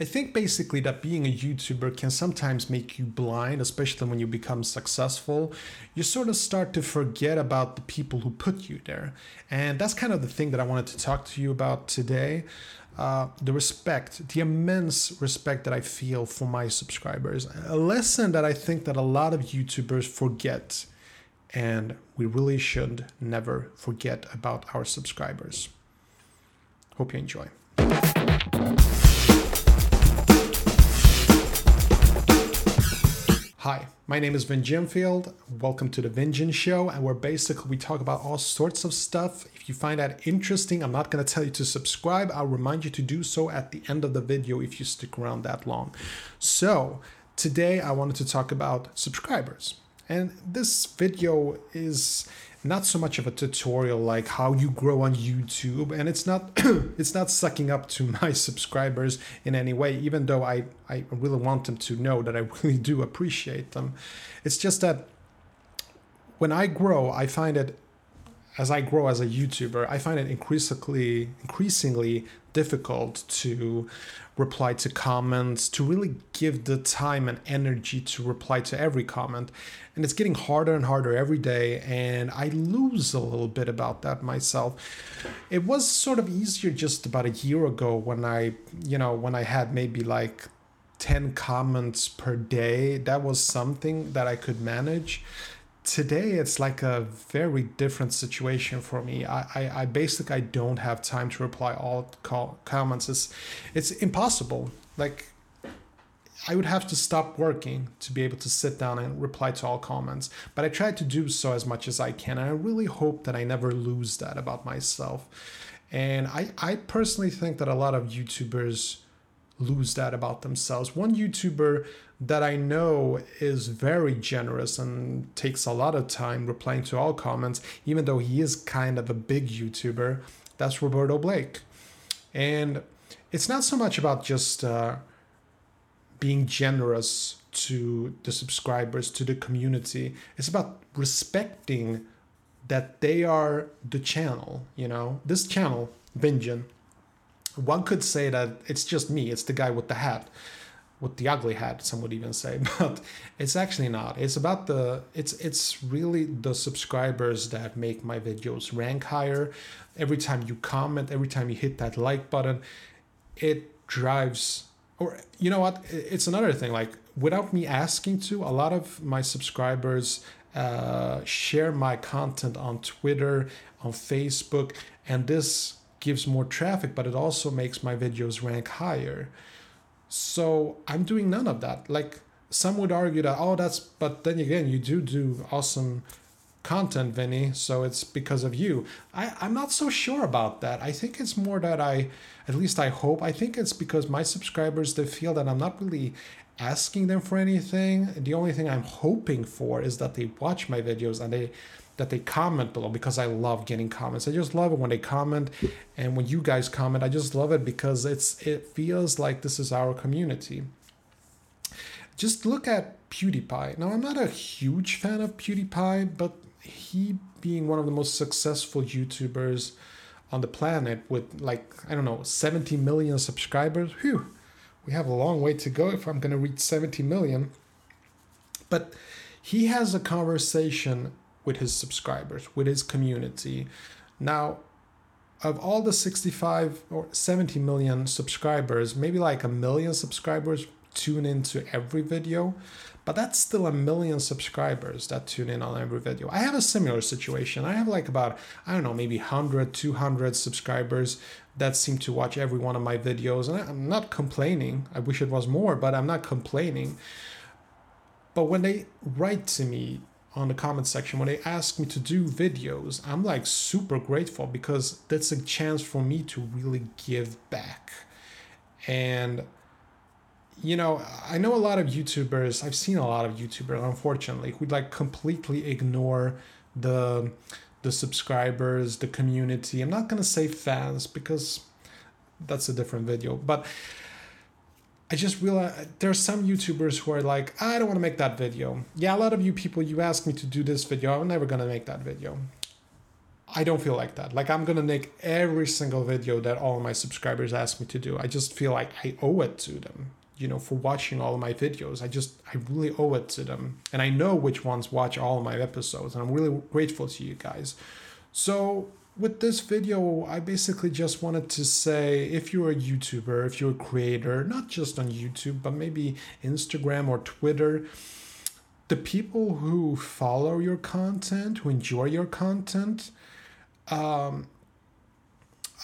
I think basically that being a YouTuber can sometimes make you blind, especially when you become successful. You sort of start to forget about the people who put you there. And that's kind of the thing that I wanted to talk to you about today. Uh, the respect, the immense respect that I feel for my subscribers. A lesson that I think that a lot of YouTubers forget. And we really should never forget about our subscribers. Hope you enjoy. Hi, my name is Vin Jimfield. Welcome to the Vinjin Show, and where basically we talk about all sorts of stuff. If you find that interesting, I'm not going to tell you to subscribe. I'll remind you to do so at the end of the video if you stick around that long. So, today I wanted to talk about subscribers. And this video is not so much of a tutorial like how you grow on YouTube and it's not it's not sucking up to my subscribers in any way even though I I really want them to know that I really do appreciate them. It's just that when I grow I find it as I grow as a YouTuber I find it increasingly increasingly difficult to reply to comments, to really give the time and energy to reply to every comment. And it's getting harder and harder every day, and I lose a little bit about that myself. It was sort of easier just about a year ago when I, you know, when I had maybe like 10 comments per day. That was something that I could manage today it's like a very different situation for me i i, I basically i don't have time to reply all comments it's it's impossible like I would have to stop working to be able to sit down and reply to all comments. But I try to do so as much as I can. And I really hope that I never lose that about myself. And I, I personally think that a lot of YouTubers lose that about themselves. One YouTuber that I know is very generous and takes a lot of time replying to all comments, even though he is kind of a big YouTuber, that's Roberto Blake. And it's not so much about just uh, being generous to the subscribers, to the community, it's about respecting that they are the channel, you know? This channel, Vinjin, one could say that it's just me, it's the guy with the hat, with the ugly hat, some would even say, but it's actually not. It's about the it's it's really the subscribers that make my videos rank higher. Every time you comment, every time you hit that like button, it drives or you know what? It's another thing like without me asking to, a lot of my subscribers uh, share my content on Twitter, on Facebook, and this gives more traffic, but it also makes my videos rank higher. So I'm doing none of that. Like some would argue that, oh, that's, but then again, you do do awesome content, Vinny, so it's because of you. I, I'm not so sure about that. I think it's more that I, at least I hope, I think it's because my subscribers, they feel that I'm not really asking them for anything. The only thing I'm hoping for is that they watch my videos and they that they comment below because I love getting comments. I just love it when they comment and when you guys comment. I just love it because it's it feels like this is our community. Just look at PewDiePie. Now I'm not a huge fan of PewDiePie, but he being one of the most successful YouTubers on the planet with like I don't know 70 million subscribers. Whew, we have a long way to go if I'm going to reach 70 million. But he has a conversation with his subscribers, with his community. Now, of all the 65 or 70 million subscribers, maybe like a million subscribers tune into every video, but that's still a million subscribers that tune in on every video. I have a similar situation. I have like about, I don't know, maybe 100, 200 subscribers that seem to watch every one of my videos. And I'm not complaining. I wish it was more, but I'm not complaining. But when they write to me on the comment section when they ask me to do videos i'm like super grateful because that's a chance for me to really give back. And you know i know a lot of youtubers i've seen a lot of youtubers unfortunately who like completely ignore the the subscribers the community. I'm not going to say fans because that's a different video but I just realized there are some YouTubers who are like, I don't want to make that video. Yeah, a lot of you people, you asked me to do this video. I'm never going to make that video. I don't feel like that. Like I'm gonna make every single video that all my subscribers ask me to do. I just feel like I owe it to them, you know, for watching all my videos. I just I really owe it to them. And I know which ones watch all my episodes, and I'm really grateful to you guys. So with this video, I basically just wanted to say if you're a YouTuber, if you're a creator, not just on YouTube, but maybe Instagram or Twitter, the people who follow your content, who enjoy your content, um,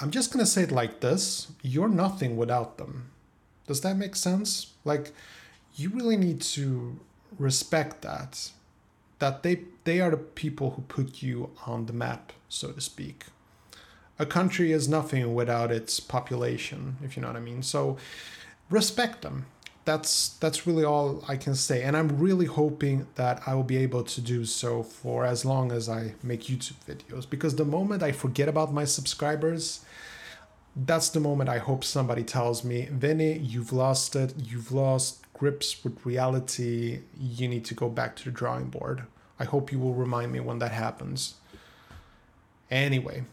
I'm just gonna say it like this you're nothing without them. Does that make sense? Like, you really need to respect that. That they they are the people who put you on the map, so to speak. A country is nothing without its population, if you know what I mean. So respect them that's that's really all I can say. And I'm really hoping that I will be able to do so for as long as I make YouTube videos. Because the moment I forget about my subscribers, that's the moment I hope somebody tells me, Vinny, you've lost it. You've lost grips with reality. You need to go back to the drawing board. I hope you will remind me when that happens. Anyway,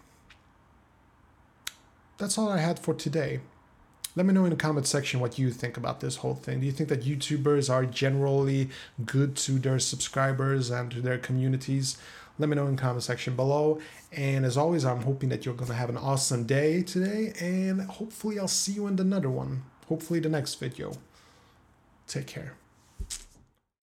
that's all I had for today. Let me know in the comment section what you think about this whole thing. Do you think that YouTubers are generally good to their subscribers and to their communities? Let me know in the comment section below. And as always, I'm hoping that you're going to have an awesome day today. And hopefully I'll see you in another one. Hopefully the next video. Take care.